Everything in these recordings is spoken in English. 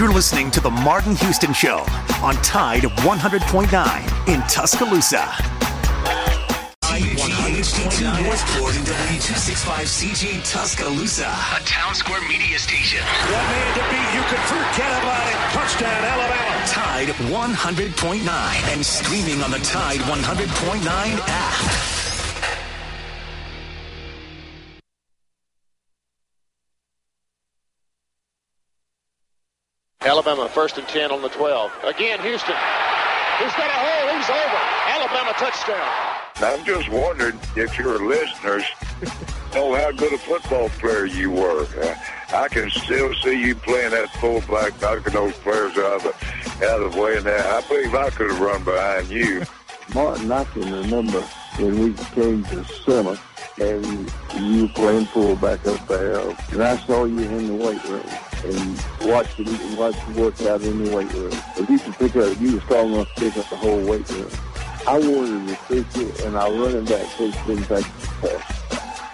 You're listening to The Martin Houston Show on Tide 100.9 in Tuscaloosa. HD9 Westport and W265CG Tuscaloosa. A town square media station. One man to beat. You can forget about it. Touchdown, Alabama. Tide 100.9 and streaming on the Tide 100.9 app. Alabama first and 10 on the 12. Again, Houston. He's got a hole. He's over. Alabama touchdown. I'm just wondering if your listeners know how good a football player you were. Uh, I can still see you playing that fullback, knocking those players out of the, out of the way. And that, I believe I could have run behind you. Martin, I can remember when we came to summer and you playing fullback up there. And I saw you in the weight room and watch you, watched you work out in the weight room. If you could pick up, you were strong enough to pick up the whole weight room. I wanted to pick it, and our running back coach didn't take the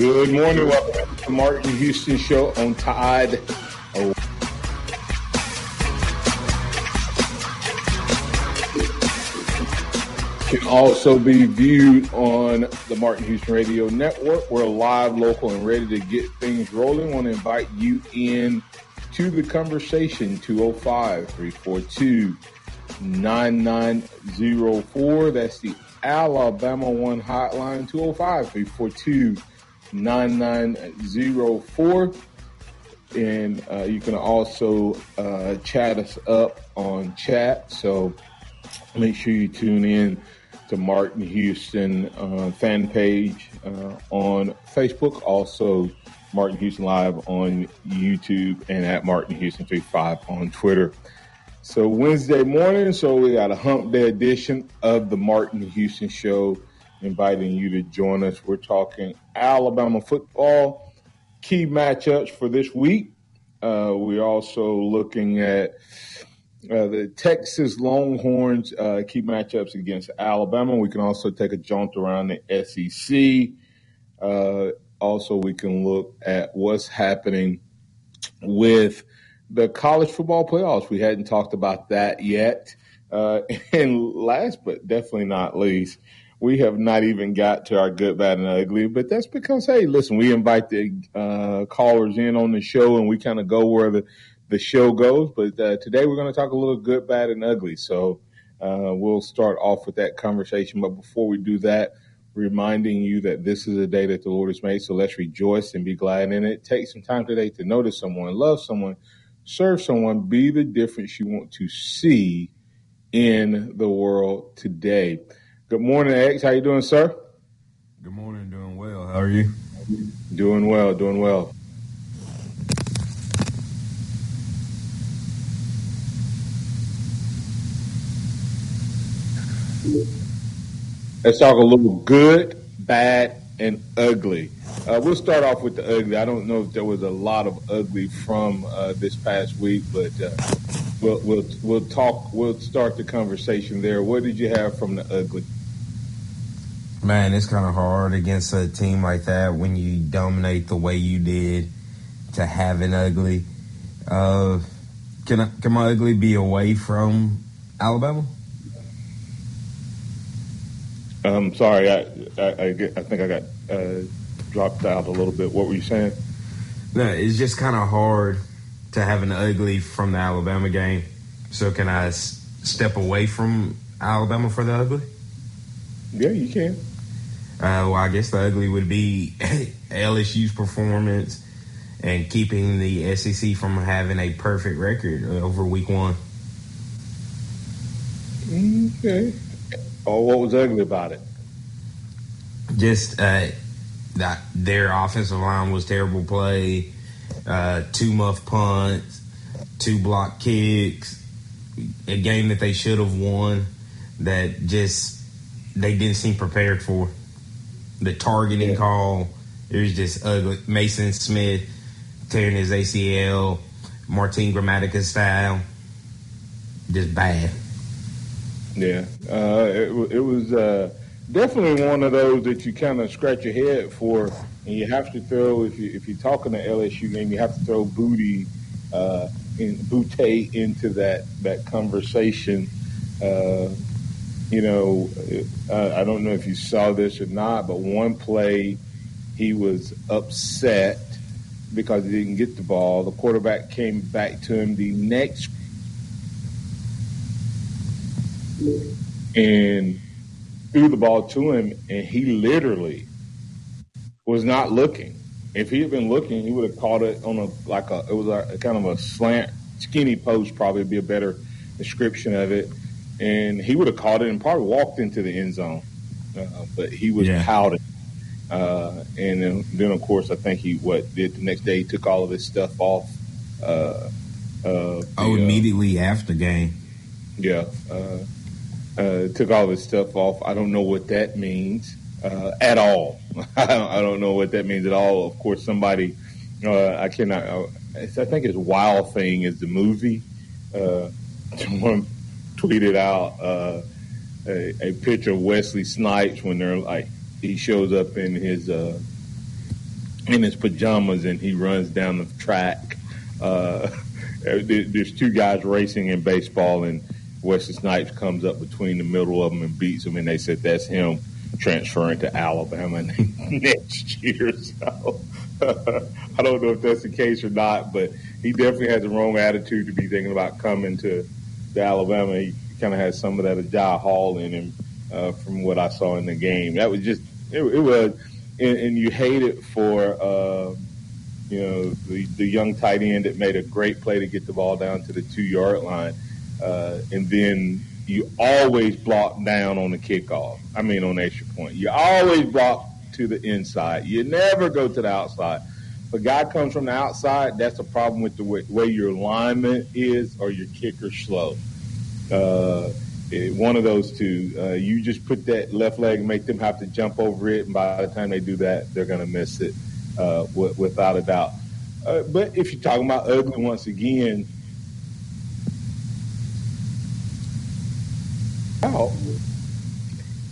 Good morning. Welcome to the Martin Houston Show on Tide. Can also be viewed on the Martin Houston Radio Network. We're live, local, and ready to get things rolling. I want to invite you in to the conversation 205 342 9904. That's the Alabama One hotline 205 342 9904. And uh, you can also uh, chat us up on chat. So make sure you tune in to Martin Houston uh, fan page uh, on Facebook. Also, Martin Houston Live on YouTube and at Martin Houston 35 on Twitter. So Wednesday morning, so we got a hump day edition of the Martin Houston Show inviting you to join us. We're talking Alabama football, key matchups for this week. Uh, we're also looking at uh, the Texas Longhorns uh, key matchups against Alabama. We can also take a jaunt around the SEC. Uh, also, we can look at what's happening with the college football playoffs. We hadn't talked about that yet. Uh, and last but definitely not least, we have not even got to our good, bad, and ugly. But that's because, hey, listen, we invite the uh, callers in on the show, and we kind of go where the the show goes. But uh, today we're going to talk a little good, bad, and ugly. So uh, we'll start off with that conversation. But before we do that, reminding you that this is a day that the Lord has made. So let's rejoice and be glad in it. Take some time today to notice someone, love someone, serve someone, be the difference you want to see in the world today. Good morning, X. How you doing, sir? Good morning. Doing well. How are you? Doing well. Doing well. Let's talk a little good, bad, and ugly. Uh, we'll start off with the ugly. I don't know if there was a lot of ugly from uh, this past week, but uh, we'll we'll we'll talk. We'll start the conversation there. What did you have from the ugly? Man, it's kind of hard against a team like that when you dominate the way you did to have an ugly. Uh, can I, can my ugly be away from Alabama? I'm um, sorry, I I, I, I think I got uh, dropped out a little bit. What were you saying? No, it's just kind of hard to have an ugly from the Alabama game. So can I s- step away from Alabama for the ugly? Yeah, you can. Uh, well, I guess the ugly would be LSU's performance and keeping the SEC from having a perfect record over Week One. Okay. Oh, what was ugly about it? Just uh, that their offensive line was terrible play. uh, two muff punts, two block kicks, a game that they should have won that just they didn't seem prepared for. The targeting yeah. call, it was just ugly. Maason Smith tearing his ACL, Martin Gramatica style, just bad. Yeah, uh, it, it was uh, definitely one of those that you kind of scratch your head for, and you have to throw if you if you're talking to LSU game, you have to throw Boutte uh, in into that that conversation. Uh, you know, uh, I don't know if you saw this or not, but one play he was upset because he didn't get the ball. The quarterback came back to him the next and threw the ball to him, and he literally was not looking. If he had been looking, he would have caught it on a like a it was a, a kind of a slant, skinny post, probably would be a better description of it, and he would have caught it and probably walked into the end zone. Uh, but he was yeah. pouting. Uh, and then, then, of course, I think he what did the next day he took all of his stuff off. Uh, uh oh, the, oh, immediately after game. Yeah, uh, uh, took all his stuff off. I don't know what that means uh, at all. I, don't, I, don't, know what that means at all. Of course, somebody uh, I cannot. Uh, I think it's Wild Thing is the movie. Uh, tweeted out uh, a, a, picture of Wesley Snipes when they're like he shows up in his in his pajamas and he runs down the track. there's two guys racing in baseball and Wesley Snipes comes up between the middle of them and beats them, and they said that's him transferring to Alabama next year. So I don't know if that's the case or not, but he definitely has the wrong attitude to be thinking about coming to, to Alabama. He kind of has some of that Agiye Hall in him uh, from what I saw in the game. That was just it, it was, and, and, you hate it for. Uh, you know the, the young tight end that made a great play to get the ball down to the two yard line uh, and then you always block down on the kickoff. I mean, on extra point. You always block to the inside. You never go to the outside. A guy comes from the outside, that's a problem with the way, way your alignment is or your kicker slow. Uh, it, one of those two. Uh, you just put that left leg and make them have to jump over it, and by the time they do that, they're going to miss it uh, w- without a doubt. Uh, but if you're talking about ugly once again, out.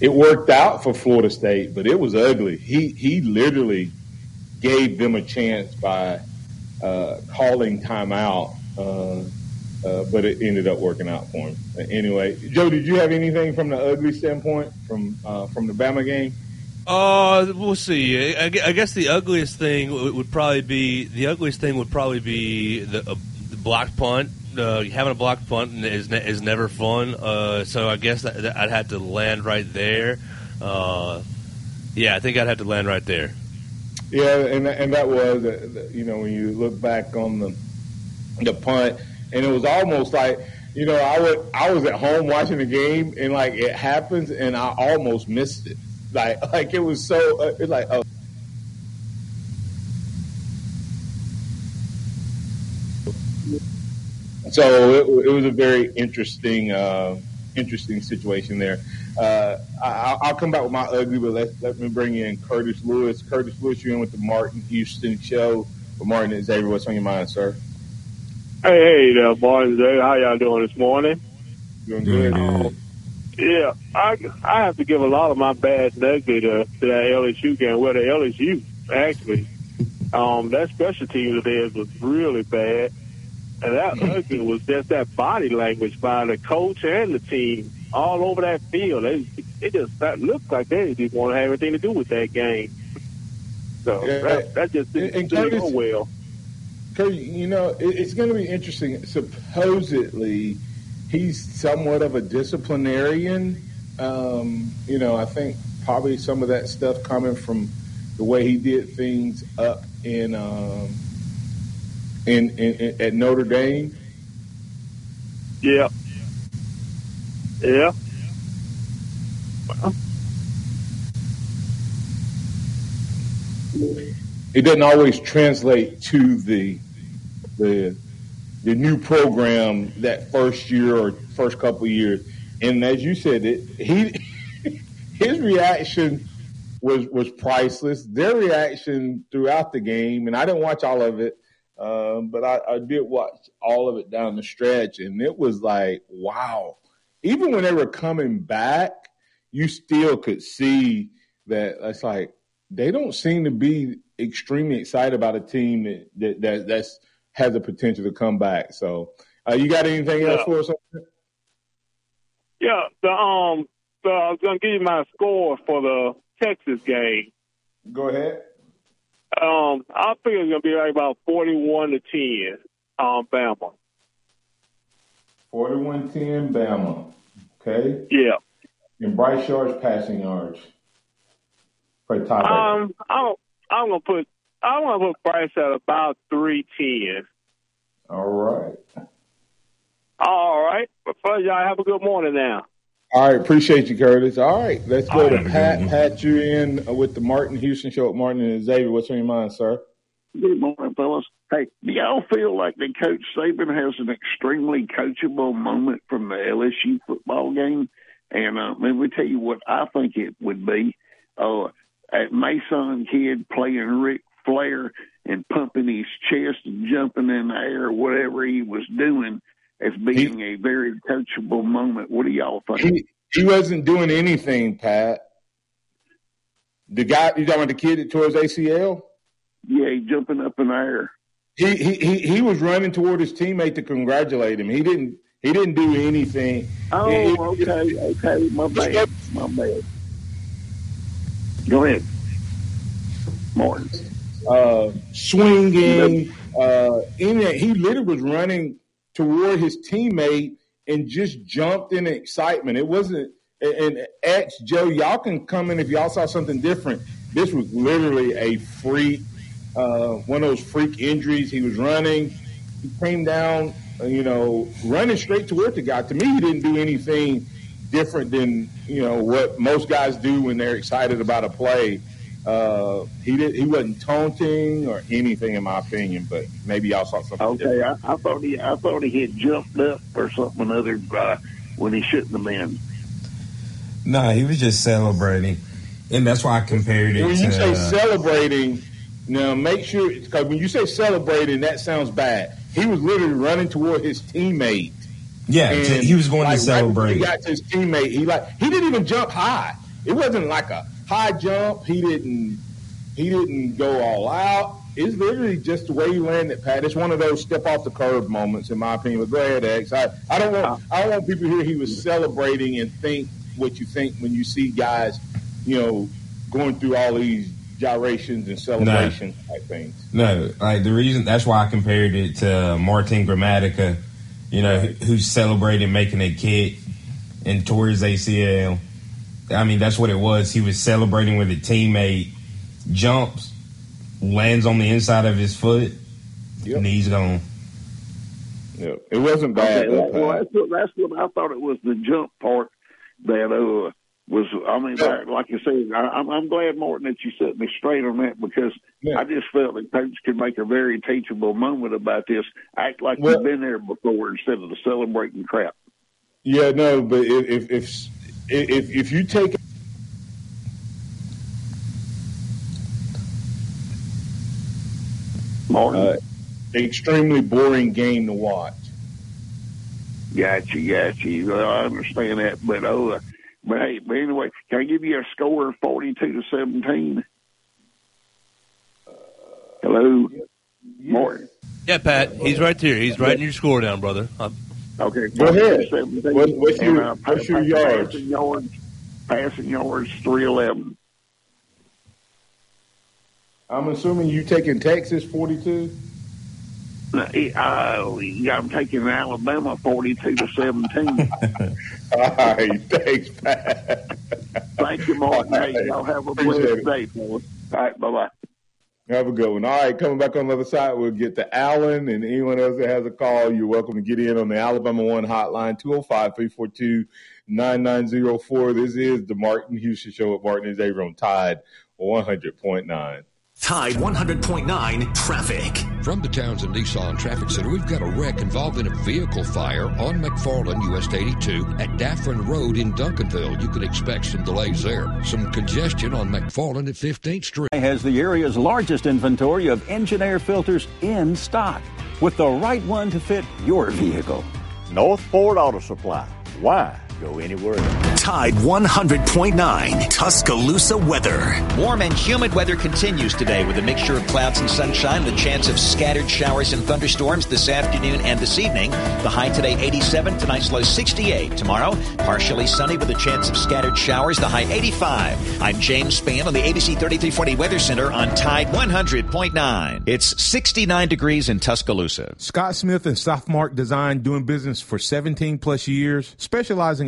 It worked out for Florida State, but it was ugly. He he literally gave them a chance by uh, calling timeout, uh, uh, but it ended up working out for him. Anyway, Joe, did you have anything from the ugly standpoint from uh, from the Bama game? Uh, we'll see. I, guess the ugliest thing would probably be the ugliest thing would probably be the, uh, the block punt uh, having a blocked punt is ne- is never fun. So I guess that, that I'd have to land right there. Yeah, I think I'd have to land right there. Yeah, and and that was uh, you know when you look back on the the punt, and it was almost like you know I would I was at home watching the game, and like it happens, and I almost missed it. Like like it was so uh, it's like oh. so it, it was a very interesting, uh, interesting situation there. Uh, I, will come back with my ugly, but let, let me bring in Curtis Lewis. Curtis Lewis, you're in with the Martin Houston show. But Martin and Xavier, what's on your mind, sir? Hey, hey there, Martin. Xavier. How y'all doing this morning? Doing good. Um, yeah, I I have to give a lot of my bad negative to, to that LSU game. Well, the LSU actually, um, that special team of theirs was really bad. And that ugly was just that body language by the coach and the team all over that field. They, it just looked like they didn't want to have anything to do with that game. So yeah, that, that, just didn't, and, and go well. Curtis, you know, it, it's going to be interesting. Supposedly, he's somewhat of a disciplinarian. Um, you know, I think probably some of that stuff coming from the way he did things up in um, – in, in, in at Notre Dame? Yeah. Yeah. Well. it doesn't always translate to the the the new program that first year or first couple years. And as you said, it he his reaction was was priceless. Their reaction throughout the game, and I didn't watch all of it, um, but I, I did watch all of it down the stretch, and it was like, wow. Even when they were coming back, you still could see that it's like they don't seem to be extremely excited about a team that, that, that that's has the potential to come back. So, uh, you got anything Yeah. else for us? Yeah, the um, so I was gonna give you my score for the Texas game. Go ahead. Um, I think it's gonna be like about forty-one to ten. Um, Bama. 41-10 Bama. Okay. Yeah. And Bryce Yards passing yards. For top. Um, I'm I'm gonna put I'm gonna put Bryce at about three ten. All right. All right, but first, y'all have a good morning now. All right, appreciate you, Curtis. All right, let's go All to right. Pat. Pat, you in uh, with the Martin Houston show Martin and Xavier. What's on your mind, sir? Good morning, fellas. Hey, do y'all feel like that Coach Saban has an extremely coachable moment from the LSU football game? And uh, let me tell you what I think it would be. Uh, at Maason kid playing Ric Flair and pumping his chest and jumping in the air, whatever he was doing, as being a very coachable moment. What do y'all think? He he wasn't doing anything, Pat. The guy you talking about the kid that tore his ACL? Yeah, he jumping up in the air. He he he, he was running toward his teammate to congratulate him. He didn't he didn't do anything. Oh, It- okay, okay, my bad, my bad. Go ahead, Martin. uh, swinging. Uh, in it, he literally was running toward his teammate and just jumped in excitement. It wasn't. And X Joe, y'all can come in if y'all saw something different. This was literally a freak, uh, one of those freak injuries. He was running, he came down, uh, you know, running straight toward the guy. To me, he didn't do anything different than you know what most guys do when they're excited about a play. Uh, he did. He wasn't taunting or anything, in my opinion. But maybe y'all saw something. Okay, I, I thought he, I thought he had jumped up or something other uh, when he shouldn't have been. No, he was just celebrating, and that's why I compared it When to. you say uh, celebrating, now make sure because when you say celebrating, that sounds bad. He was literally running toward his teammate. Yeah, And, he was going to like, right celebrate. he got to his teammate. He like he didn't even jump high. It wasn't like a high jump. He didn't. He didn't go all out. It's literally just the way he landed, Pat. It's one of those step off the curb moments, in my opinion. But go ahead, X. I, I don't want I don't want people to hear he was celebrating and think what you think when you see guys, you know, going through all these gyrations and celebrations type things. No, like the reason that's why I compared it to Martin Gramatica, you know, who- who's celebrating making a kick and his ACL. I mean, that's what it was. He was celebrating with a teammate, jumps, lands on the inside of his foot, Yep. knees gone. Yeah, it wasn't bad. Okay, though, that- well, that's what that's what I thought it was the jump part that uh was. I mean, like, like you said, I, I'm, I'm glad Morton that you set me straight on that because I just felt that coach could make a very teachable moment about this. Act like Well- you've been there before instead of the celebrating crap. Yeah, no, but if if if if, if you take Martin, uh, extremely boring game to watch. Gotcha, gotcha. Well, I understand that, but oh, uh, but hey, but anyway, can I give you a score of forty-two to seventeen? Hello, Martin. Yeah, Pat, he's right there. He's writing your score down, brother. Uh, Okay, Go ahead. 17. What- what's your- And, uh, what's your yards? Passing yards, passing yards, three eleven. I'm assuming you taking Texas 42. Uh, I'm taking Alabama forty-two to seventeen. All right, thanks, Pat. Thank you, Martin. Hey, y'all have a blessed day, fellas. All right, bye bye. Have a good one. All right, coming back on the other side, we'll get to Allen and anyone else that has a call. You're welcome to get in on the Alabama One hotline, 205 342 9904. This is the Martin Houston Show with Martin and Xavier on Tide 100.9. Tide 100.9 traffic. From the Townsend Nissan Traffic Center, we've got a wreck involving a vehicle fire on McFarland US 82 at Daffron Road in Duncanville. You can expect some delays there. Some congestion on McFarland at 15th Street. Has the area's largest inventory of engine air filters in stock with the right one to fit your vehicle. Northport Auto Supply. Why? Go anywhere else. Tide 100.9 Tuscaloosa weather. Warm and humid weather continues today with a mixture of clouds and sunshine, the chance of scattered showers and thunderstorms this afternoon and this evening. The high today 87, tonight's low 68. Tomorrow, partially sunny with a chance of scattered showers, the high 85. I'm James Spann on the ABC 3340 Weather Center on Tide 100.9. It's 69 degrees in Tuscaloosa. Scott Smith and Softmark Design doing business for 17 plus years, specializing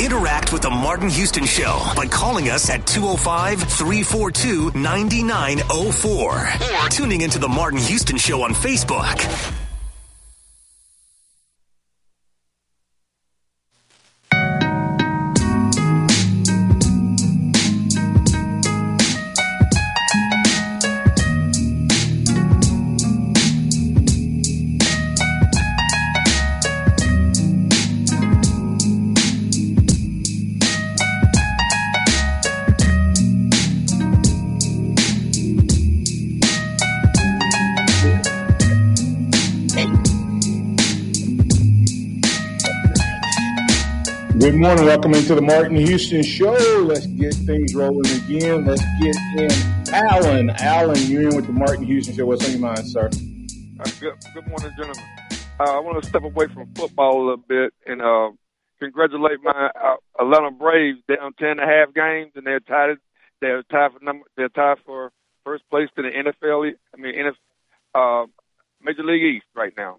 Interact with the Martin Houston Show by calling us at 205 342 9904 or tuning into the Martin Houston Show on Facebook. Good morning. Welcome into the Martin Houston Show. Let's get things rolling again. Let's get in Alan. Alan, you're in with the Martin Houston Show. What's on your mind, sir? Uh, good, good morning, gentlemen. Uh, I want to step away from football a little bit and uh, congratulate my uh, Atlanta Braves down ten and a half games, and they're tied. They're tied for number. They're tied for first place in the NFL. I mean, NFL, uh, Major League East right now.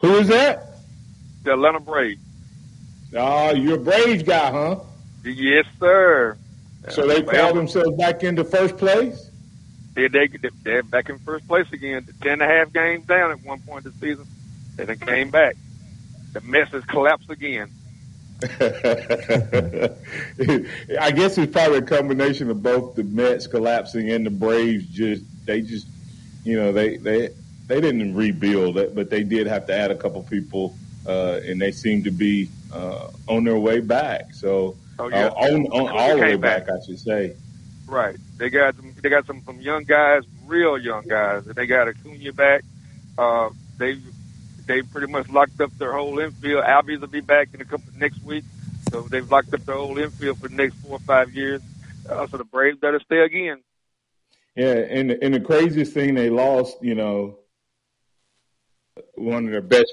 Who is that? The Atlanta Braves. Oh, you're a Braves guy, huh? Yes, sir. So they call themselves back into first place? Yeah, they, they're back in first place again. Ten and a half games down at one point this season. They then came back. The Mets has collapsed again. I guess it's probably a combination of both the Mets collapsing and the Braves just they just you know they they they didn't rebuild it, but they did have to add a couple people, uh, and they seem to be uh, on their way back. So oh, yeah. uh, on, on all the way back, back, I should say. Right. They got some, they got some some young guys, real young guys, and they got Acuna back. Uh, they they pretty much locked up their whole infield. Albies will be back in a couple next week, so they've locked up their whole infield for the next four or five years. Uh, so the Braves better stay again. Yeah, and and the craziest thing they lost, you know, one of their best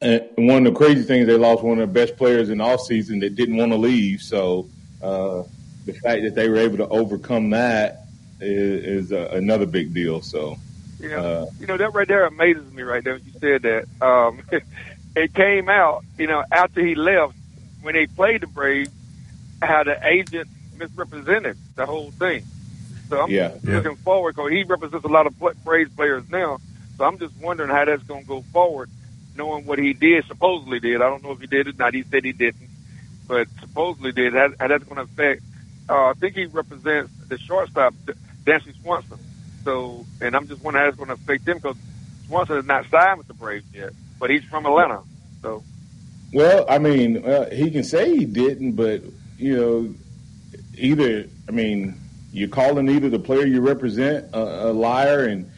and one of the crazy things, they lost one of their best players in all season that didn't want to leave. So uh, the fact that they were able to overcome that is, is uh, another big deal. So you know, uh, you know that right there amazes me. Right there, when you said that. Um, it came out, you know, after he left when they played the Braves, how the agent misrepresented the whole thing. So I'm yeah, looking yeah. forward because he represents a lot of Braves players now. So I'm just wondering how that's going to go forward knowing what he did, supposedly did. I don't know if he did it or not. He said he didn't, but supposedly did. How, how that's going to affect? Uh, I think he represents the shortstop, Dansby Swanson. So, and I'm just wondering how it's going to affect him because Swanson is not signed with the Braves yet, but he's from Atlanta. So, well, I mean, uh, he can say he didn't, but you know, either I mean, you're calling either the player you represent a, a liar and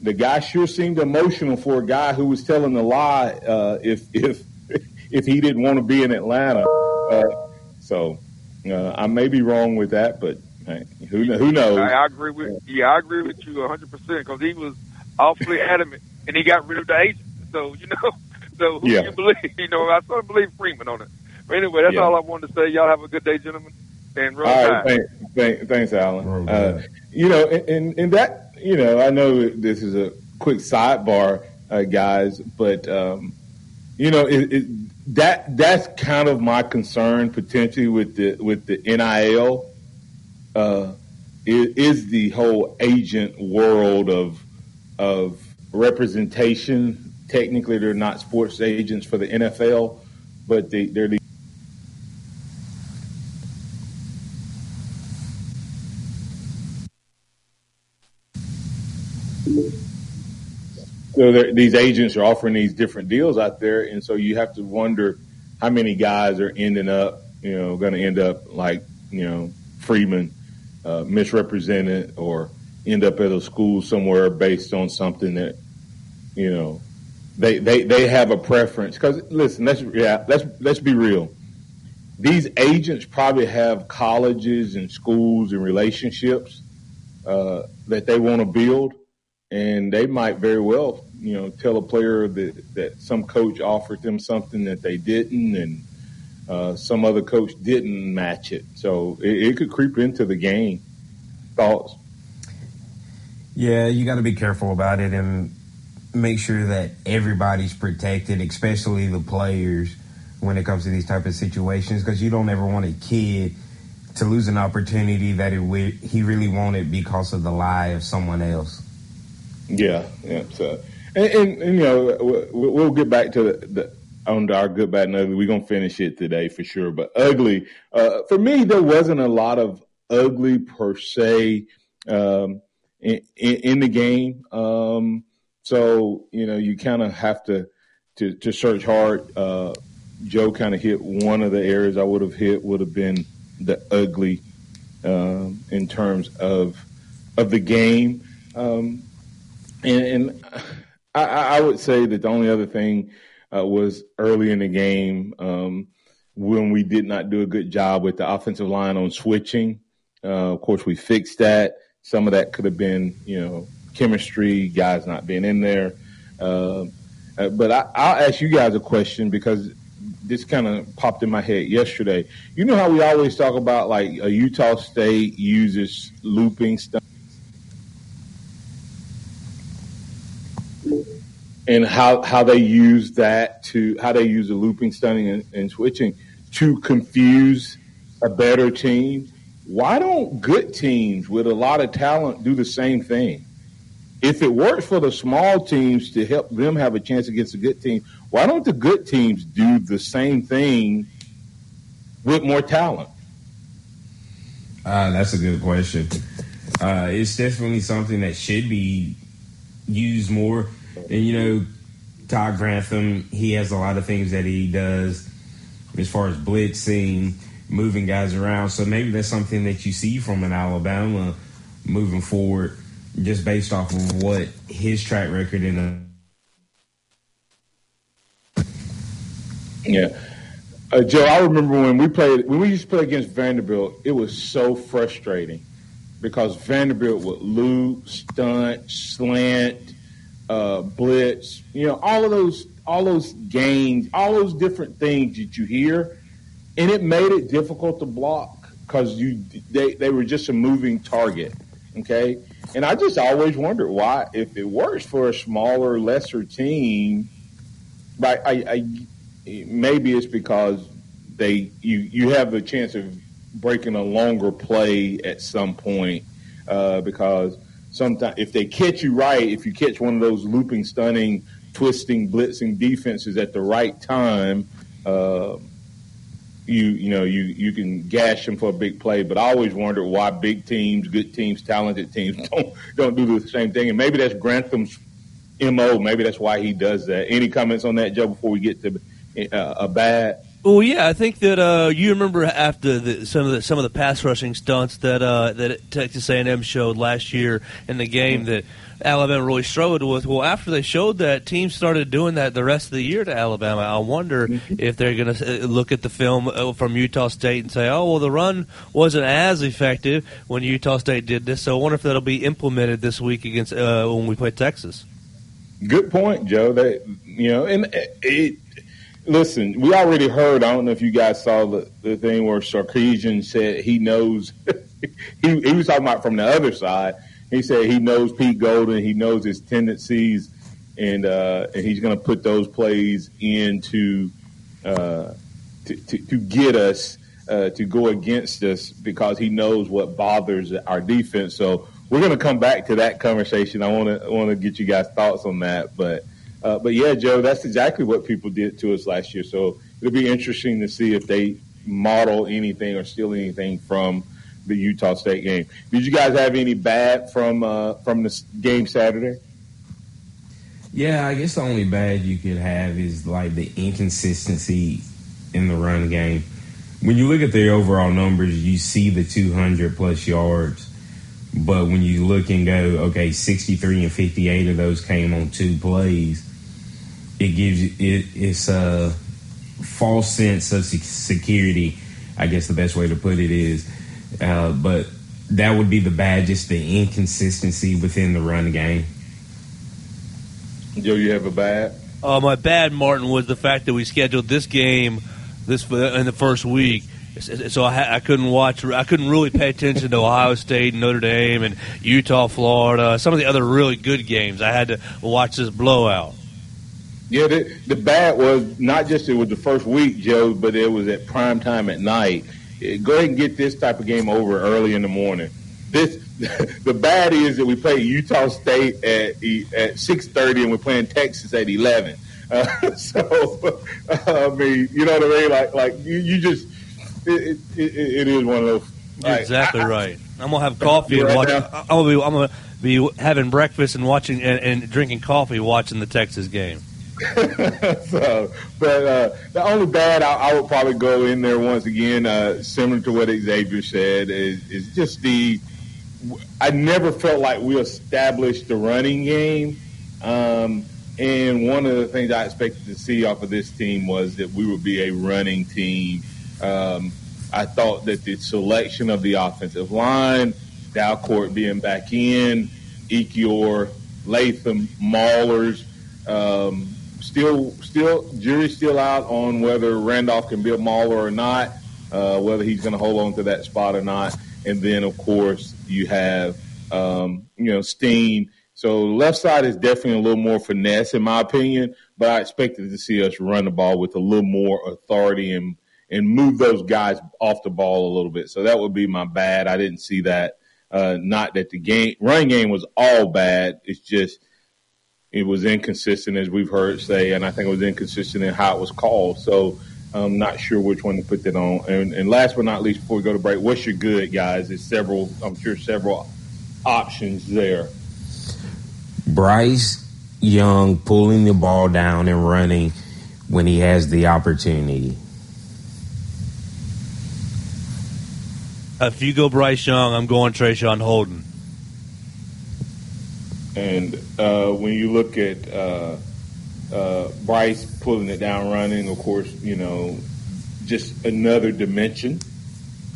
the guy sure seemed emotional for a guy who was telling a lie. Uh, if if if he didn't want to be in Atlanta, uh, so uh, I may be wrong with that, but hey, who who knows? I, I agree with yeah, I agree with you 100 percent because he was awfully adamant, and he got rid of the agent. So you know, so who yeah. you believe? You know, I sort of believe Freeman on it. But anyway, that's Yeah. all I wanted to say. Y'all have a good day, gentlemen. And roll All right, Tide. thank, thank, thanks, Alan. Uh, you know, and, and, and that, you know, I know this is a quick sidebar, uh, guys, but um, you know, it, it, that that's kind of my concern potentially with the with the NIL. Uh, is, the whole agent world of of representation. Technically, they're not sports agents for the NFL, but they, they're so these agents are offering these different deals out there, and so you have to wonder how many guys are ending up, you know, going to end up like you know Freeman, uh, misrepresented, or end up at a school somewhere based on something that you know they they they have a preference. Because listen, let's yeah, let's let's be real. These agents probably have colleges and schools and relationships uh, that they want to build, and they might very well you know, tell a player that, that some coach offered them something that they didn't, and uh, some other coach didn't match it. So it, it could creep into the game. Thoughts? Yeah, you got to be careful about it and make sure that everybody's protected, especially the players, when it comes to these type of situations, because you don't ever want a kid to lose an opportunity that it, he really wanted because of the lie of someone else. Yeah, yeah. So and, and, and you know, we'll, we'll, get back to the, the on our good, bad, and ugly. We're gonna finish it today for sure. But ugly, uh, for me, there wasn't a lot of ugly per se um, in, in, the game. Um, so you know, you kind of have to, to, to search hard. Uh, Joe kind of hit one of the areas I would have hit would have been the ugly um, in terms of of the game, um, and, and I, I, would say that the only other thing uh, was early in the game um, when we did not do a good job with the offensive line on switching. Uh, of course, we fixed that. Some of that could have been, you know, chemistry, guys not being in there. Uh, uh but I, I'll ask you guys a question because this kind of popped in my head yesterday. You know how we always talk about like a Utah State uses looping stuff and how, how they use that to how they use the looping, stunning, and, and switching to confuse a better team. Why don't good teams with a lot of talent do the same thing? If it works for the small teams to help them have a chance against a good team, why don't the good teams do the same thing with more talent? Uh, that's a good question. Uh, it's definitely something that should be used more. And you know, Todd Grantham, he has a lot of things that he does as far as blitzing, moving guys around. So maybe that's something that you see from an Alabama moving forward, just based off of what his track record in a yeah. Uh, Joe, I remember when we played when we used to play against Vanderbilt, it was so frustrating because Vanderbilt would loop, stunt, slant, uh, blitz, you know, all of those, all those gains, all those different things that you hear, and it made it difficult to block because you they they were just a moving target. Okay, and I just always wondered why, if it works for a smaller, lesser team, but I, I maybe it's because they you you have the chance of breaking a longer play at some point uh, because sometimes if they catch you right, if you catch one of those looping, stunning, twisting, blitzing defenses at the right time, uh, you you know you you can gash them for a big play. But I always wonder why big teams, good teams, talented teams don't don't do the same thing. And maybe that's Grantham's mo. Maybe that's why he does that. Any comments on that, Joe? Before we get to uh, a bad well, yeah, I think that uh, you remember after the, some of the some of the pass rushing stunts that uh, that Texas A&M showed last year in the game that Alabama really struggled with. Well, after they showed that, teams started doing that the rest of the year to Alabama. I wonder mm-hmm. if they're going to uh, look at the film uh, from Utah State and say, "Oh, well, the run wasn't as effective when Utah State did this." So I wonder if that'll be implemented this week against uh, when we play Texas. Good point, Joe. That you know, and it listen, we already heard. I don't know if you guys saw the, the thing where Sarkisian said he knows. he, he was talking about from the other side. he said he knows Pete Golding. he knows his tendencies, and uh, and he's going to put those plays into uh, to, to, to get us uh, to go against us because he knows what bothers our defense. So we're going to come back to that conversation. I want to want to get you guys' thoughts on that, but uh, but yeah, Joe, that's exactly what people did to us last year. So it'll be interesting to see if they model anything or steal anything from the Utah State game. Did you guys have any bad from uh, from the game Saturday? Yeah, I guess the only bad you could have is like the inconsistency in the run game. When you look at their overall numbers, you see the 200 plus yards, but when you look and go, okay, 63 and 58 of those came on two plays. It gives you it, it's a false sense of security. I guess the best way to put it is uh, but that would be the bad, just the inconsistency within the run game. Joe, you have a bad? Uh, my bad, Martin, was the fact that we scheduled this game this in the first week. So I, I couldn't watch. I couldn't really pay attention to Ohio State, and Notre Dame, and Utah, Florida. Some of the other really good games. I had to watch this blowout. Yeah, the, the bad was not just it was the first week, Joe, but it was at prime time at night go ahead and get this type of game over early in the morning. This the bad is that we play Utah State at at six thirty and we're playing Texas at eleven. Uh, so I mean, you know what I mean? Like like you, you just it, it, it is one of those. You're exactly right. I'm gonna have coffee and watch. I'm gonna be I'm gonna be having breakfast and watching and, and drinking coffee watching the Texas game. so, but uh, the only bad I, I, would probably go in there once again, uh, similar to what Xavier said, is, is just the. I never felt like we established the running game. Um, and one of the things I expected to see off of this team was that we would be a running team. Um, I thought that the selection of the offensive line, Dalcourt being back in, Ekiyor, Latham, Maulers, um, still, still, jury's still out on whether Randolph can be a mauler or not, uh, whether he's going to hold on to that spot or not. And then, of course, you have, um, you know, Steen. So left side is definitely a little more finesse, in my opinion. But I expected to see us run the ball with a little more authority and and move those guys off the ball a little bit. So that would be my bad. I didn't see that. Uh, not that the game running game was all bad. It's just it was inconsistent, as we've heard say, and I think it was inconsistent in how it was called. So I'm not sure which one to put that on. And, and last but not least, before we go to break, what's your good, guys? There's several, I'm sure, several options there. Bryce Young pulling the ball down and running when he has the opportunity. If you go Bryce Young, I'm going Traeshon Holden. And uh, when you look at uh, uh, Bryce pulling it down, running, of course, you know, just another dimension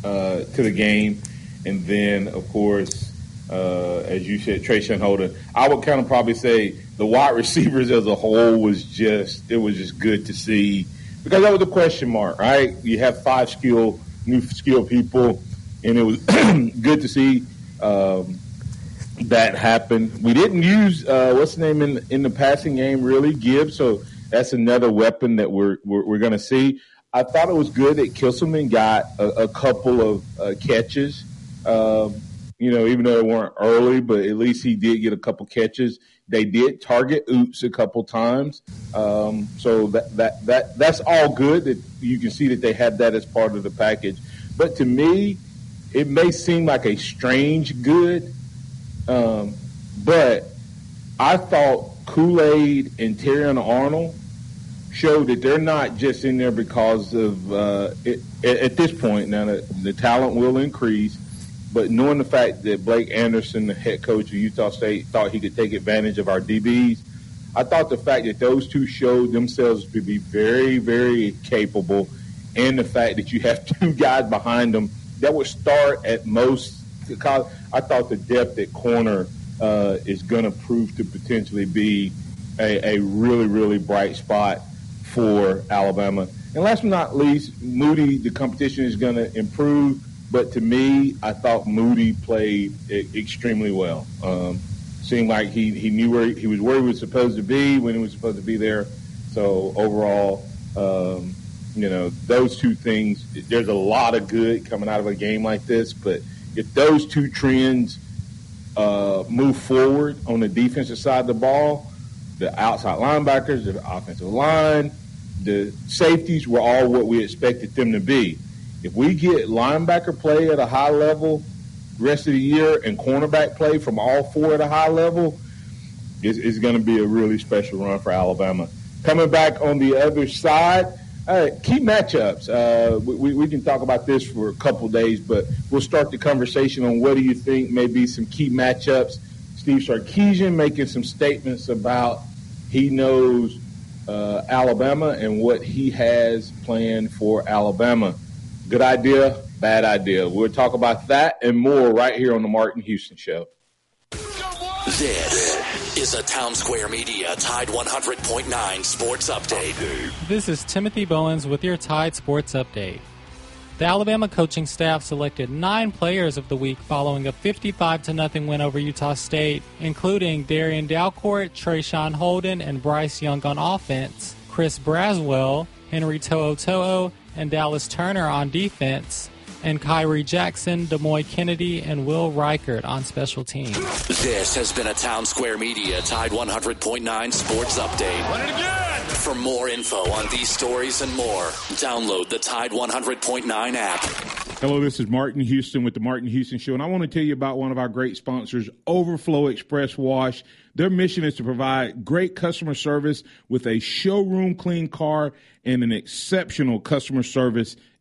uh, to the game. And then, of course, uh, as you said, Traeshon Holden. I would kind of probably say the wide receivers as a whole was just it was just good to see because that was a question mark, right? You have five skill new skill people, and it was good to see. Um, that happened. We didn't use uh, what's the name in in the passing game really, Gibbs. So that's another weapon that we're we're, we're going to see. I thought it was good that Kisselman got a, a couple of uh, catches. Um, you know, even though they weren't early, but at least he did get a couple catches. They did target Ouzts a couple times, um, so that that that that's all good. That you can see that they had that as part of the package. But to me, it may seem like a strange good um, but I thought Kool Aid and Terrion Arnold showed that they're not just in there because of uh, it, at this point. Now the, the talent will increase, but knowing the fact that Blake Anderson, the head coach of Utah State, thought he could take advantage of our DBs, I thought the fact that those two showed themselves to be very, very capable, and the fact that you have two guys behind them that would start at most I thought the depth at corner uh, is going to prove to potentially be a, a, really, really bright spot for Alabama. And last but not least, Moody, the competition is going to improve, But to me, I thought Moody played extremely well. Um, seemed like he, he knew where he, he was where he was supposed to be when he was supposed to be there. So overall, um, you know, those two things. There's a lot of good coming out of a game like this, but if those two trends uh, move forward on the defensive side of the ball, the outside linebackers, the offensive line, the safeties were all what we expected them to be. If we get linebacker play at a high level rest of the year and cornerback play from all four at a high level, it's, it's going to be a really special run for Alabama. Coming back on the other side, all right, key matchups. Uh, we, we can talk about this for a couple days, but we'll start the conversation on what do you think may be some key matchups. Steve Sarkisian making some statements about he knows uh, Alabama and what he has planned for Alabama. Good idea, bad idea. We'll talk about that and more right here on the Martin Houston Show. This is a Town Square Media Tide 100.9 Sports Update. This is Timothy Bowens with your Tide Sports Update. The Alabama coaching staff selected nine players of the week following a 55 to nothing win over Utah State, including Darrian Dalcourt, Traeshon Holden, and Bryce Young on offense, Chris Braswell, Henry To'oTo'o, and Dallas Turner on defense, and Khyree Jackson, Demoy Kennedy, and Will Reichert on special teams. This has been a Town Square Media Tide 100.9 Sports Update. Run it again! For more info on these stories and more, download the Tide 100.9 app. Hello, this is Martin Houston with the Martin Houston Show, and I want to tell you about one of our great sponsors, Overflow Express Wash. Their mission is to provide great customer service with a showroom clean car and an exceptional customer service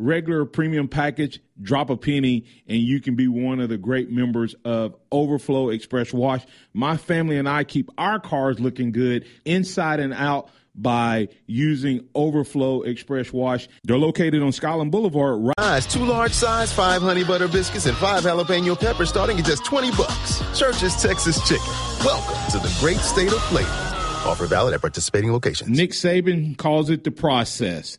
regular premium package, drop a penny, and you can be one of the great members of Overflow Express Wash. My family and I keep our cars looking good inside and out by using Overflow Express Wash. They're located on Skyland Boulevard. Rise, Two large size, five honey butter biscuits, and five jalapeno peppers starting at just 20 bucks. Church's Texas Chicken. Welcome to the great state of flavor. Offer valid at participating locations. Nick Saban calls it the process.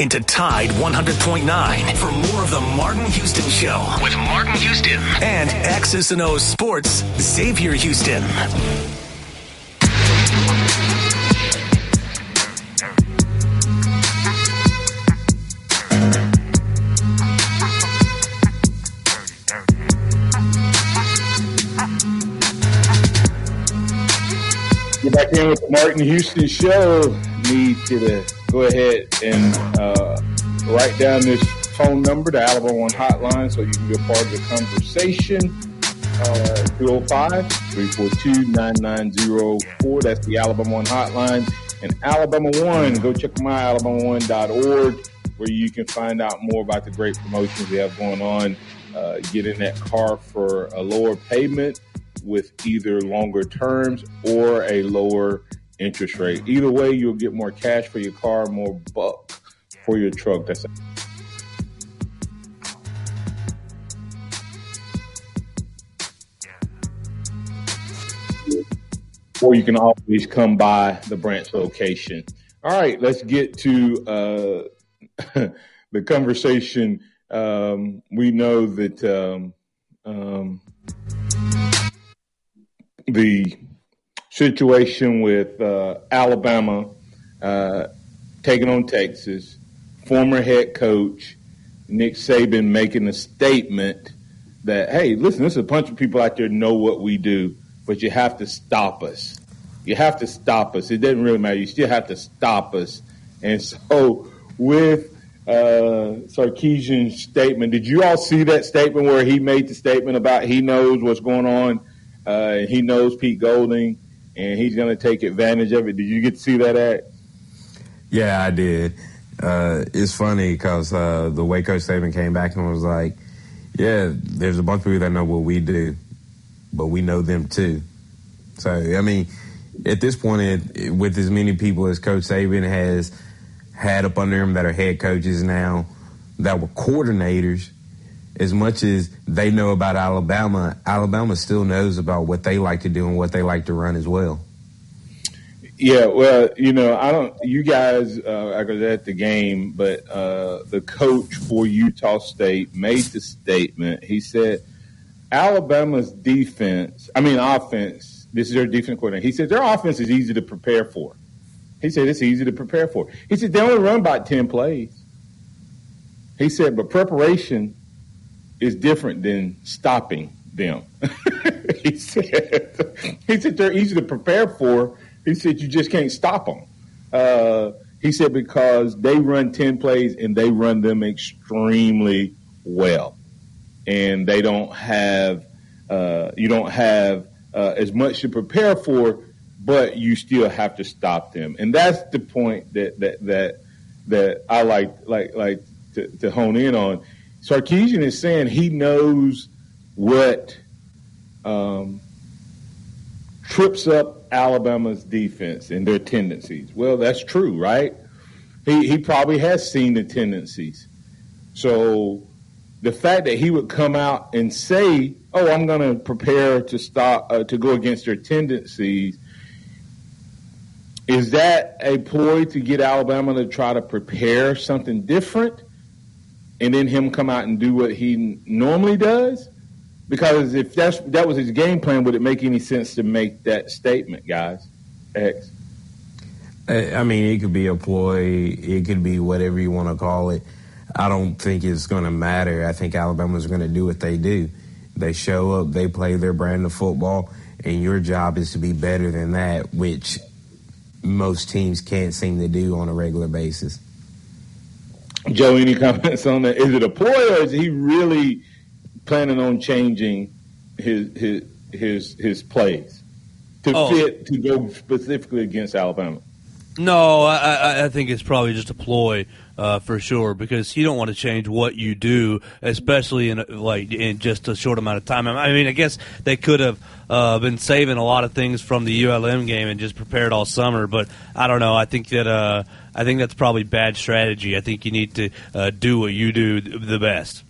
into Tide 100.9 for more of the Martin Houston Show with Martin Houston and X's and O's Sports Xavier Houston. Get back in with the Martin Houston Show. Need to go ahead and uh, write down this phone number, the Alabama One hotline, so you can be a part of the conversation. Uh, 205 342 9904. That's the Alabama One hotline. And Alabama One, go check them out, alabama1.org, where you can find out more about the great promotions we have going on. Uh, get in that car for a lower payment with either longer terms or a lower interest rate. Either way, you'll get more cash for your car, more buck for your truck. That's it. or you can always come by the branch location. All right, let's get to uh, the conversation. Um, we know that um, um, the situation with uh, Alabama uh, taking on Texas, former head coach Nick Saban making a statement that, hey, listen, there's a bunch of people out there know what we do, but you have to stop us. You have to stop us. It doesn't really matter. You still have to stop us. And so, with uh, Sarkisian's statement, did you all see that statement where he made the statement about he knows what's going on, uh, he knows Pete Golding, and he's going to take advantage of it? Did you get to see that ad? Yeah, I did. Uh, it's funny because uh, the Coach Saban came back and was like, "Yeah, there's a bunch of people that know what we do, but we know them too." So, I mean, at this point, it, with as many people as Coach Saban has had up under him that are head coaches now, that were coordinators, as much as they know about Alabama, Alabama still knows about what they like to do and what they like to run as well. Yeah, well, you know, I don't. You guys, uh, I was at the game, but uh, the coach for Utah State made the statement. He said, "Alabama's defense, I mean offense. This is their defense coordinator. He said their offense is easy to prepare for. He said it's easy to prepare for. He said they only run about ten plays. He said, but preparation is different than stopping them. he said, he said they're easy to prepare for." He said you just can't stop them. Uh, he said because they run 10 plays and they run them extremely well. And they don't have, uh, you don't have uh, as much to prepare for, but you still have to stop them. And that's the point that, that, that, that I like, like, like to, to hone in on. Sarkisian is saying he knows what um, trips up Alabama's defense and their tendencies. Well, that's true, right? He he probably has seen the tendencies. So the fact that he would come out and say, "Oh, I'm going to prepare to stop uh, to go against their tendencies," is that a ploy to get Alabama to try to prepare something different, and then him come out and do what he normally does? Because if that's that was his game plan, would it make any sense to make that statement, guys? X. I mean, it could be a ploy. It could be whatever you want to call it. I don't think it's going to matter. I think Alabama's going to do what they do. They show up, they play their brand of football, and your job is to be better than that, which most teams can't seem to do on a regular basis. Joe, any comments on that? Is it a ploy or is he really planning on changing his his his his plays to oh. fit to go specifically against Alabama? No, I, I think it's probably just a ploy uh, for sure because you don't want to change what you do, especially in like in just a short amount of time. I mean, I guess they could have uh, been saving a lot of things from the ULM game and just prepared all summer, but I don't know. I think that uh, I think that's probably bad strategy. I think you need to uh, do what you do the best.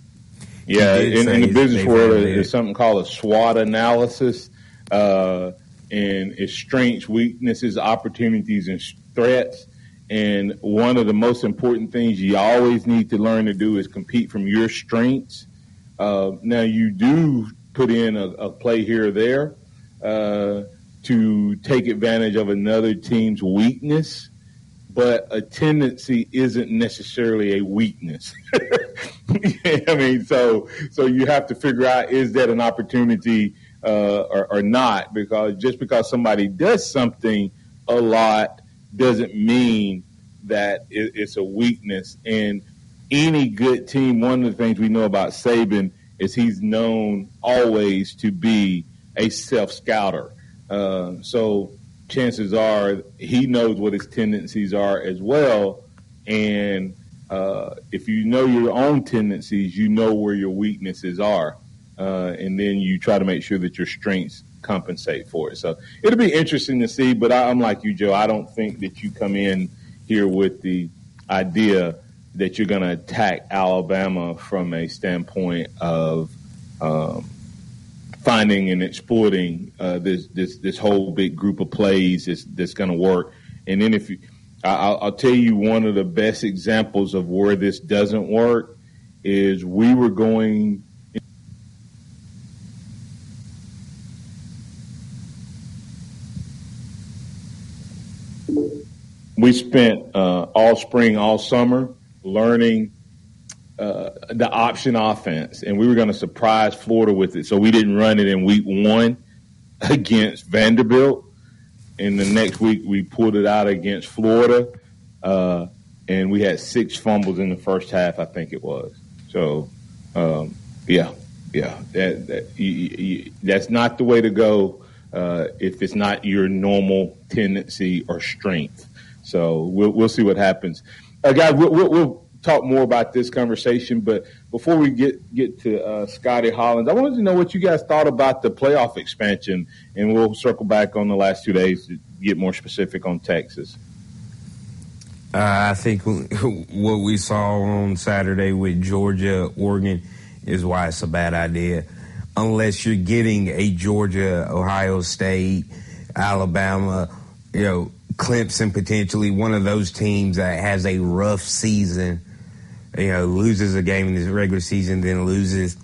Yeah, in, in, the business world, there's something called a SWOT analysis, uh, and it's strengths, weaknesses, opportunities, and threats. And one of the most important things you always need to learn to do is compete from your strengths. Uh, now, you do put in a, a play here or there uh, to take advantage of another team's weakness but a tendency isn't necessarily a weakness. I mean, so so you have to figure out is that an opportunity uh, or, or, not? Because just because somebody does something a lot doesn't mean that it, it's a weakness. And any good team, one of the things we know about Saban is he's known always to be a self scouter. Uh, so chances are he knows what his tendencies are as well. And uh, if you know your own tendencies, you know where your weaknesses are. Uh, and then you try to make sure that your strengths compensate for it. So it'll be interesting to see. But I, am like you, Joe. I don't think that you come in here with the idea that you're going to attack Alabama from a standpoint of um, finding and exploiting uh, this this this whole big group of plays that's, that's going to work. And then if you I'll, I'll tell you one of the best examples of where this doesn't work is we were going we spent uh, all spring, all summer learning uh, the option offense, and we were going to surprise Florida with it. So we didn't run it in week one against Vanderbilt. And the next week we pulled it out against Florida, uh, and we had six fumbles in the first half, I think it was. So, um, yeah, yeah, that, that you, you, that's not the way to go uh, if it's not your normal tendency or strength. So we'll we'll see what happens. Uh, guys, we'll, we'll, we'll, talk more about this conversation, but before we get get to uh, Scotty Hollins, I wanted to know what you guys thought about the playoff expansion, and we'll circle back on the last two days to get more specific on Texas. Uh, I think what we saw on Saturday with Georgia, Oregon, is why it's a bad idea. Unless you're getting a Georgia, Ohio State, Alabama, you know, Clemson potentially one of those teams that has a rough season, you know, loses a game in the regular season, then loses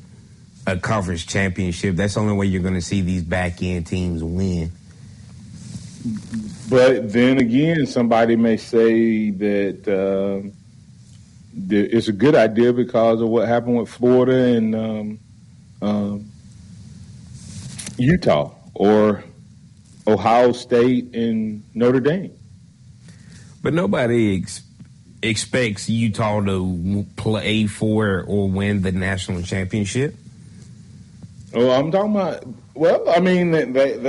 a conference championship. That's the only way you're going to see these back end teams win. But then again, somebody may say that uh, it's a good idea because of what happened with Florida and um, um, Utah, or Ohio State and Notre Dame. But nobody ex- expects Utah to play for or win the national championship. Oh, I'm talking about. Well, I mean that that,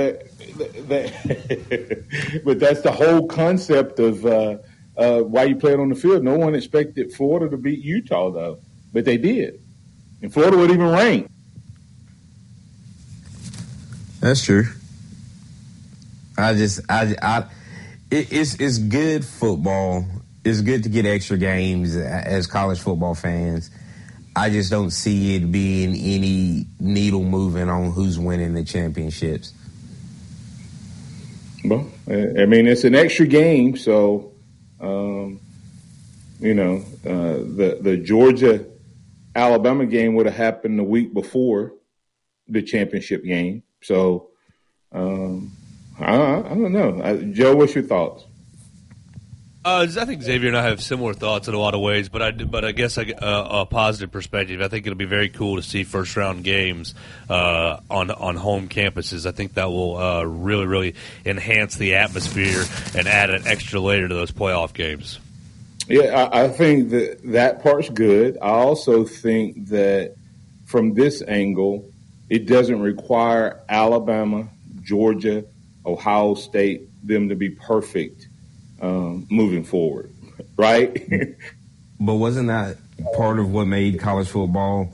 that, but that's the whole concept of uh, uh, why you play it on the field. No one expected Florida to beat Utah though, but they did, and Florida would even rank. That's true. I just, I, I, it, it's it's good football. It's good to get extra games as college football fans. I just don't see it being any needle moving on who's winning the championships. Well, I mean, it's an extra game, so um, you know uh, the the Georgia Alabama game would have happened the week before the championship game. So um, I, I don't know. I, Joe, what's your thoughts? Uh, I think Xavier and I have similar thoughts in a lot of ways, but I but I guess I, uh, a positive perspective. I think it'll be very cool to see first round games uh, on on home campuses. I think that will uh, really really enhance the atmosphere and add an extra layer to those playoff games. Yeah, I, I think that that part's good. I also think that from this angle, it doesn't require Alabama, Georgia, Ohio State them to be perfect um, moving forward, right? but wasn't that part of what made college football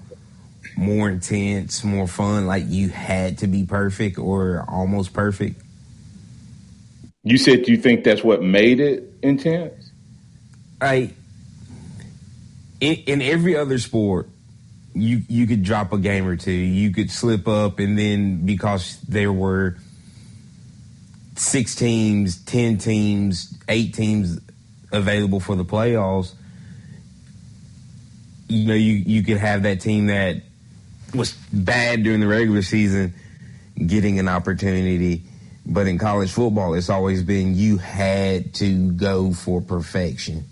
more intense, more fun? Like you had to be perfect or almost perfect. You said you think that's what made it intense. I in, in every other sport, you you could drop a game or two, you could slip up, and then because there were six teams, ten teams, eight teams available for the playoffs, you know, you, you could have that team that was bad during the regular season getting an opportunity. But in college football, it's always been you had to go for perfection.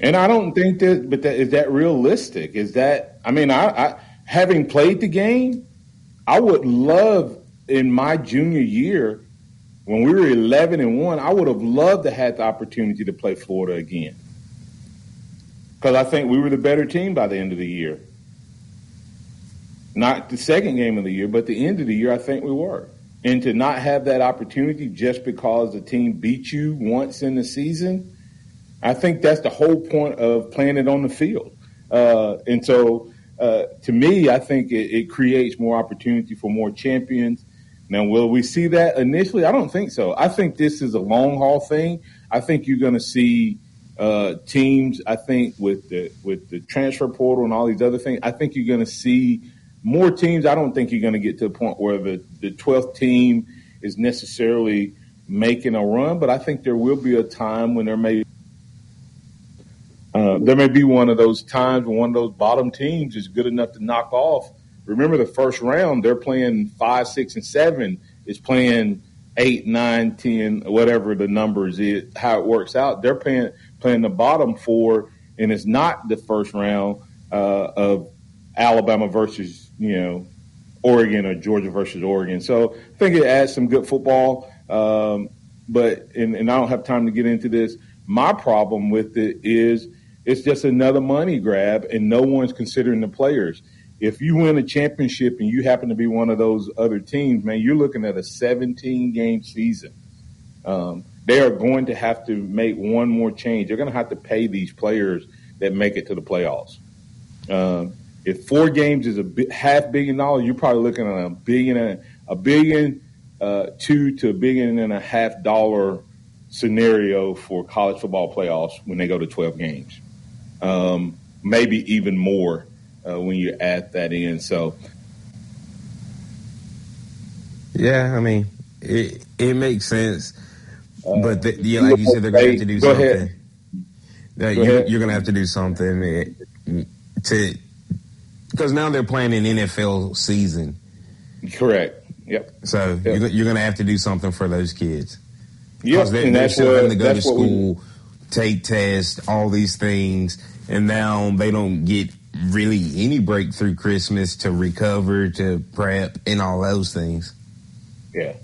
And I don't think that, but that, is that realistic? Is that, I mean, I, I having played the game, I would love in my junior year when we were 11 and 1, I would have loved to have the opportunity to play Florida again. Because I think we were the better team by the end of the year. Not the second game of the year, but the end of the year, I think we were. And to not have that opportunity just because the team beat you once in the season, I think that's the whole point of playing it on the field. Uh, and so, uh, to me, I think it, it creates more opportunity for more champions now, will we see that initially? I don't think so. I think this is a long haul thing. I think you're going to see uh, teams. I think with the with the transfer portal and all these other things, I think you're going to see more teams. I don't think you're going to get to the point where the the 12th team is necessarily making a run, but I think there will be a time when there may uh, there may be one of those times when one of those bottom teams is good enough to knock off. Remember the first round, they're playing five, six, and seven is playing eight, nine, ten, whatever the numbers is, how it works out. They're playing playing the bottom four, and it's not the first round uh, of Alabama versus you know Oregon or Georgia versus Oregon. So I think it adds some good football. Um, but and, and I don't have time to get into this. My problem with it is it's just another money grab, and no one's considering the players. If you win a championship and you happen to be one of those other teams, man, you're looking at a 17 game season. Um, they are going to have to make one more change. They're going to have to pay these players that make it to the playoffs. Um, if four games is a half billion dollars, you're probably looking at a billion, a billion uh, two to a billion and a half dollar scenario for college football playoffs when they go to 12 games. Um, maybe even more uh, when you add that in. So, yeah, I mean, it it makes sense, uh, but the, yeah, like you said, they're going to have to do something. Ahead. you, you're going to have to do something eh, to because now they're playing an NFL season. Correct. Yep. So yep. you're, you're going to have to do something for those kids. Yeah, they're, and they're that's still what, having to go to school, we, take tests, all these things, and now they don't get really any break through Christmas to recover, to prep, and all those things. Yeah.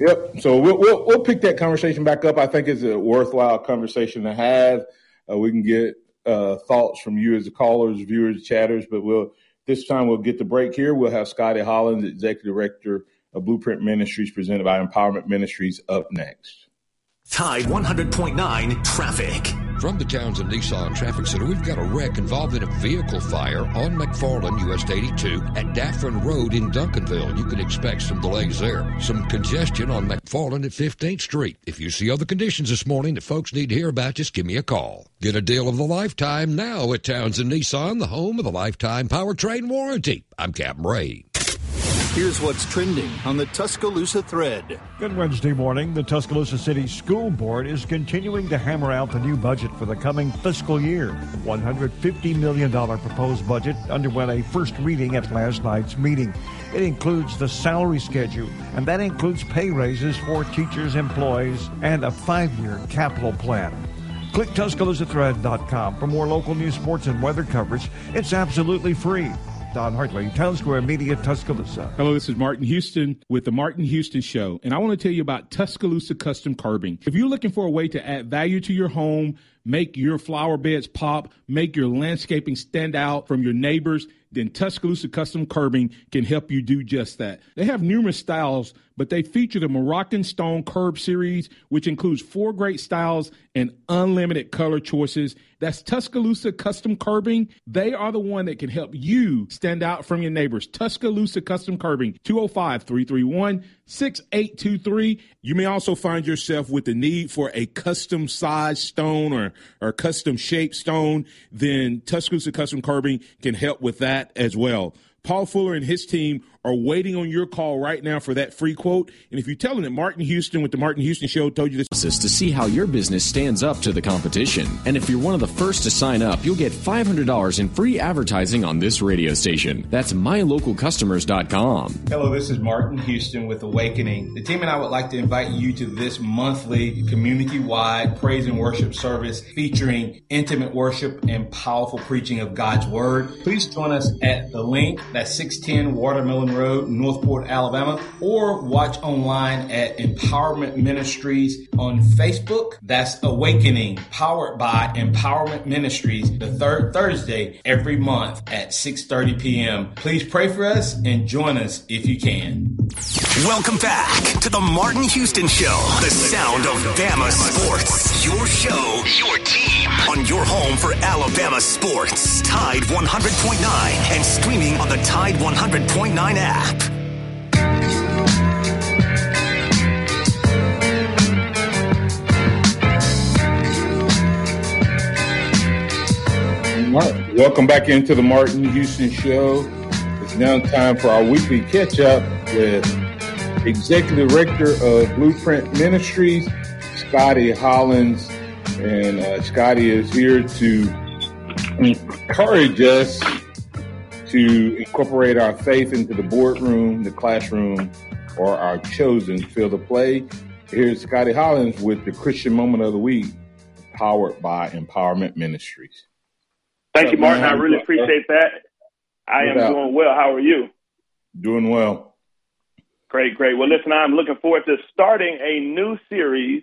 Yep. So we'll, we'll, we'll pick that conversation back up. I think it's a worthwhile conversation to have. Uh, we can get uh, thoughts from you as the callers, viewers, chatters, but we'll this time we'll get the break here. We'll have Scotty Hollins, Executive Director of Blueprint Ministries, presented by Empowerment Ministries, up next. Tide 100.9 traffic. From the Townsend Nissan Traffic Center, we've got a wreck involving a vehicle fire on McFarland US 82 at Daffron Road in Duncanville. You can expect some delays there. Some congestion on McFarland at 15th Street. If you see other conditions this morning that folks need to hear about, just give me a call. Get a deal of the lifetime now at Townsend Nissan, the home of the lifetime powertrain warranty. I'm Captain Ray. Here's what's trending on the Tuscaloosa thread. Good Wednesday morning. The Tuscaloosa City School Board is continuing to hammer out the new budget for the coming fiscal year. $150 million proposed budget underwent a first reading at last night's meeting. It includes the salary schedule, and that includes pay raises for teachers, employees, and a five year capital plan. Click TuscaloosaThread.com for more local news, sports, and weather coverage. It's absolutely free. Don Hartley, Town Square Media, Tuscaloosa. Hello, this is Martin Houston with the Martin Houston Show, and I want to tell you about Tuscaloosa Custom Curbing. If you're looking for a way to add value to your home, make your flower beds pop, make your landscaping stand out from your neighbors, then Tuscaloosa Custom Curbing can help you do just that. They have numerous styles, but they feature the Moroccan Stone Curb series, which includes four great styles and unlimited color choices. That's Tuscaloosa Custom Curbing. They are the one that can help you stand out from your neighbors. Tuscaloosa Custom Curbing, 205 331 6823. You may also find yourself with the need for a custom size stone or, or custom shaped stone. Then Tuscaloosa Custom Curbing can help with that as well. Paul Fuller and his team are waiting on your call right now for that free quote. And if you tell them that Martin Houston with the Martin Houston Show told you this, to see how your business stands up to the competition. And if you're one of the first to sign up, you'll get $500 in free advertising on this radio station. That's mylocalcustomers.com. Hello, this is Martin Houston with Awakening. The team and I would like to invite you to this monthly community wide praise and worship service featuring intimate worship and powerful preaching of God's Word. Please join us at the link that's 610 Watermelon Road, Northport, Alabama, or watch online at Empowerment Ministries on Facebook. That's Awakening, powered by Empowerment Ministries, the third Thursday every month at 6:30 p.m. Please pray for us and join us if you can. Welcome back to the Martin Houston Show, the sound of Bama sports. Your show, your team, on your home for Alabama sports. Tide 100.9 and streaming on the Tide 100.9 app. Right. Welcome back into the Martin Houston Show. It's now time for our weekly catch up with Executive Director of Blueprint Ministries, Scotty Hollins. And uh, Scotty is here to encourage us to incorporate our faith into the boardroom, the classroom, or our chosen field of play. Here's Scotty Hollins with the Christian Moment of the Week, powered by Empowerment Ministries. Thank you, Martin. I really appreciate that. I am doing well. How are you? Doing well. Great, great. Well, listen, I'm looking forward to starting a new series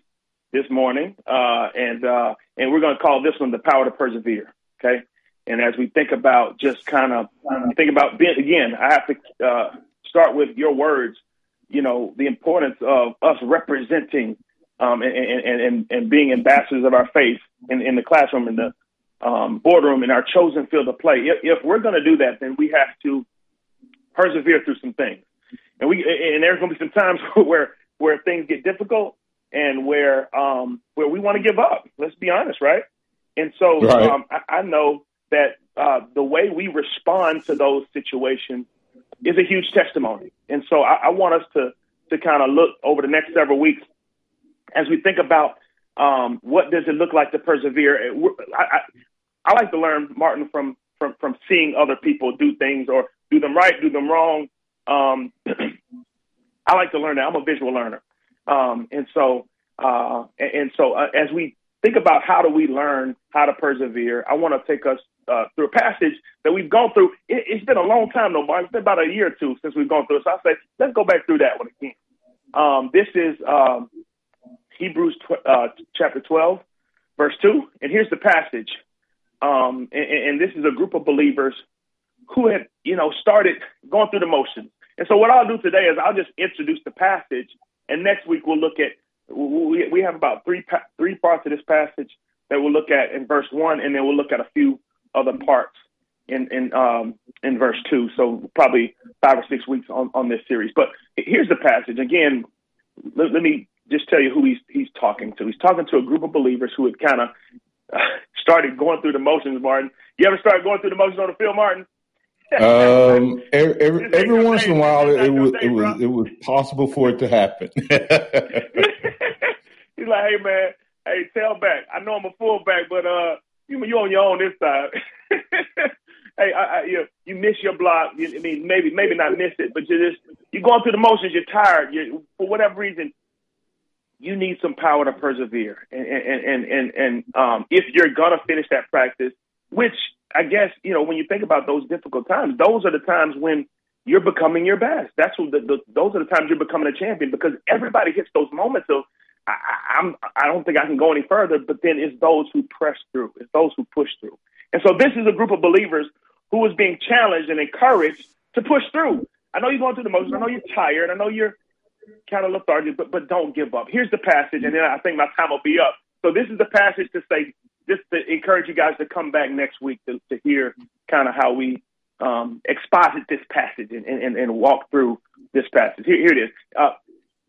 this morning, uh, and uh, and we're going to call this one "The Power to Persevere." Okay, and as we think about just kind of think about being, again, I have to uh, start with your words. You know, the importance of us representing um, and, and, and, and being ambassadors of our faith in, in the classroom, in the um, boardroom, in our chosen field of play. If, if we're going to do that, then we have to persevere through some things. And we and there's going to be some times where where things get difficult and where um, where we want to give up. Let's be honest, right? And so right. um, I, I know that uh, the way we respond to those situations is a huge testimony. And so I, I want us to to kind of look over the next several weeks as we think about um, what does it look like to persevere. I, I, I like to learn, Martin, from from from seeing other people do things or do them right, do them wrong. Um, I like to learn that. I'm a visual learner, um, and so uh, and, so uh, as we think about how do we learn how to persevere, I want to take us uh, through a passage that we've gone through. It, has been a long time, though, Mark. It's been about a year or two since we've gone through it. So I say, let's go back through that one again. Um, this is um, Hebrews tw- uh, chapter 12, verse 2. And here's the passage. Um, and, and, this is a group of believers who had, you know, started going through the motions. And so what I'll do today is I'll just introduce the passage, and next week we'll look at. We, we have about three three parts of this passage that we'll look at in verse one, and then we'll look at a few other parts in in um, in verse two. So probably five or six weeks on, on this series. But here's the passage again. Let, let me just tell you who he's he's talking to. He's talking to a group of believers who had kind of uh, started going through the motions. Martin, you ever started going through the motions on the field, Martin? Um, every, every, every once in a while, it, it was it was it was possible for it to happen. He's like, "Hey man, hey, tailback. I know I'm a fullback, but uh, you you on your own this time. hey, I, I, you you miss your block. You, I mean, maybe maybe not miss it, but you just you're going through the motions. You're tired. You for whatever reason, you need some power to persevere. And and and and, and um, if you're gonna finish that practice, which I guess you know when you think about those difficult times, those are the times when you're becoming your best. That's what the, the, those are the times you're becoming a champion because everybody hits those moments of I, I'm I don't think I can go any further. But then it's those who press through. It's those who push through. And so this is a group of believers who is being challenged and encouraged to push through. I know you're going through the motions. I know you're tired. I know you're kind of lethargic, but but don't give up. Here's the passage, and then I think my time will be up. So this is the passage to say, just to encourage you guys to come back next week to, to hear kind of how we um, exposit this passage and, and, and walk through this passage. Here, here it is. Uh,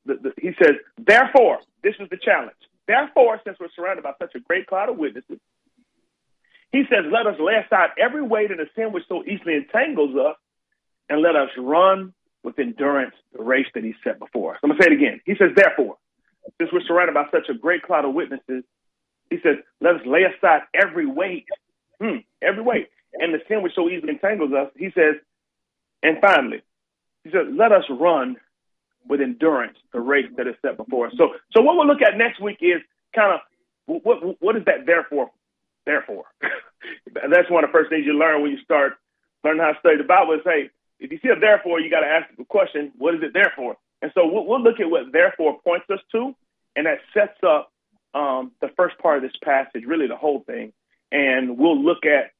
the, the, he says, therefore, this is the challenge. Therefore, since we're surrounded by such a great cloud of witnesses, he says, let us lay aside every weight and the sin which so easily entangles us, and let us run with endurance the race that he set before us. I'm going to say it again. He says, therefore, since we're surrounded by such a great cloud of witnesses, he says, let us lay aside every weight, hmm, every weight, and the sin which so easily entangles us. He says, and finally, he says, let us run with endurance the race that is set before us. So, so what we'll look at next week is kind of what what is that therefore? Therefore, that's one of the first things you learn when you start learning how to study the Bible. Is hey, if you see a therefore, you got to ask the question, what is it there for? And so we'll, we'll, look at what therefore points us to, and that sets up um, the first part of this passage, really the whole thing. And we'll look at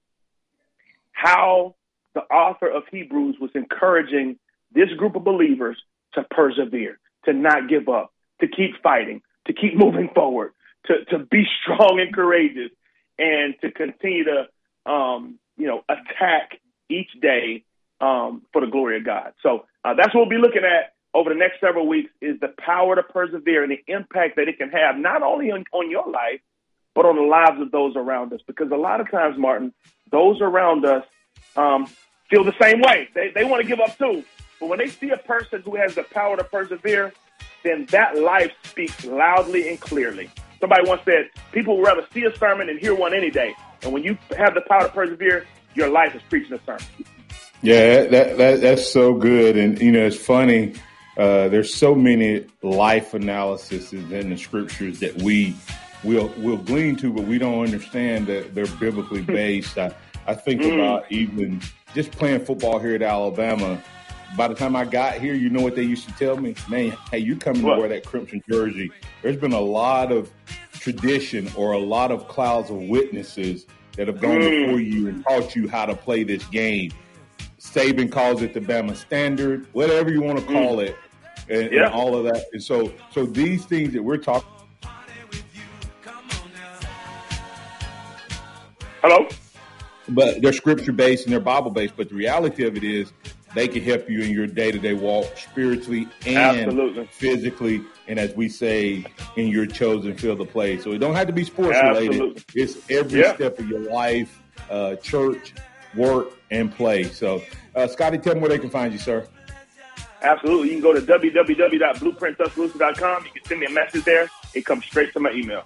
how the author of Hebrews was encouraging this group of believers to persevere, to not give up, to keep fighting, to keep moving forward, to, to be strong and courageous, and to continue to, um, you know, attack each day um, for the glory of God. So uh, that's what we'll be looking at over the next several weeks is the power to persevere and the impact that it can have not only on, on your life, but on the lives of those around us. Because a lot of times, Martin, those around us um, feel the same way. They, they want to give up too, But when they see a person who has the power to persevere, then that life speaks loudly and clearly. Somebody once said, people would rather see a sermon than hear one any day. And when you have the power to persevere, your life is preaching a sermon. Yeah, that, that that's so good. And you know, it's funny. Uh, there's so many life analyses in the scriptures that we will will glean to, but we don't understand that they're biblically based. I, I think Mm. about even just playing football here at Alabama. By the time I got here, you know what they used to tell me? Man, hey, you coming What? to wear that crimson jersey. There's been a lot of tradition or a lot of clouds of witnesses that have gone Mm. before you and taught you how to play this game. Saban calls it the Bama standard, whatever you want to call it, and, and all of that. And so, so these things that we're talking. Hello. But they're scripture based and they're Bible based. But the reality of it is, they can help you in your day to day walk spiritually and Absolutely. physically, and as we say, in your chosen field of play. So it don't have to be sports related. It's every Yeah. step of your life, uh, church, work, and play. So, uh, Scotty, tell them where they can find you, sir. Absolutely. You can go to www.blueprinttuscaloosa.com. You can send me a message there. It comes straight to my email.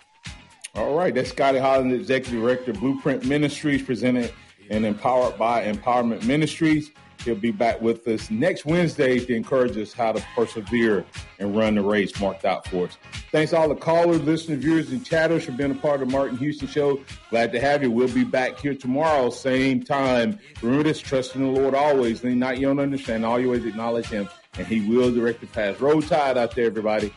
All right, that's Scotty Hollins, Executive Director, Blueprint Ministries, presented and empowered by Empowerment Ministries. He'll be back with us next Wednesday to encourage us how to persevere and run the race marked out for us. Thanks all the callers, listeners, viewers, and chatters for being a part of the Martin Houston Show. Glad to have you. We'll be back here tomorrow, same time. Remember this, trust in the Lord always. Lean not your own understanding. All acknowledge him, and he will direct the path. Roll tide out there, everybody.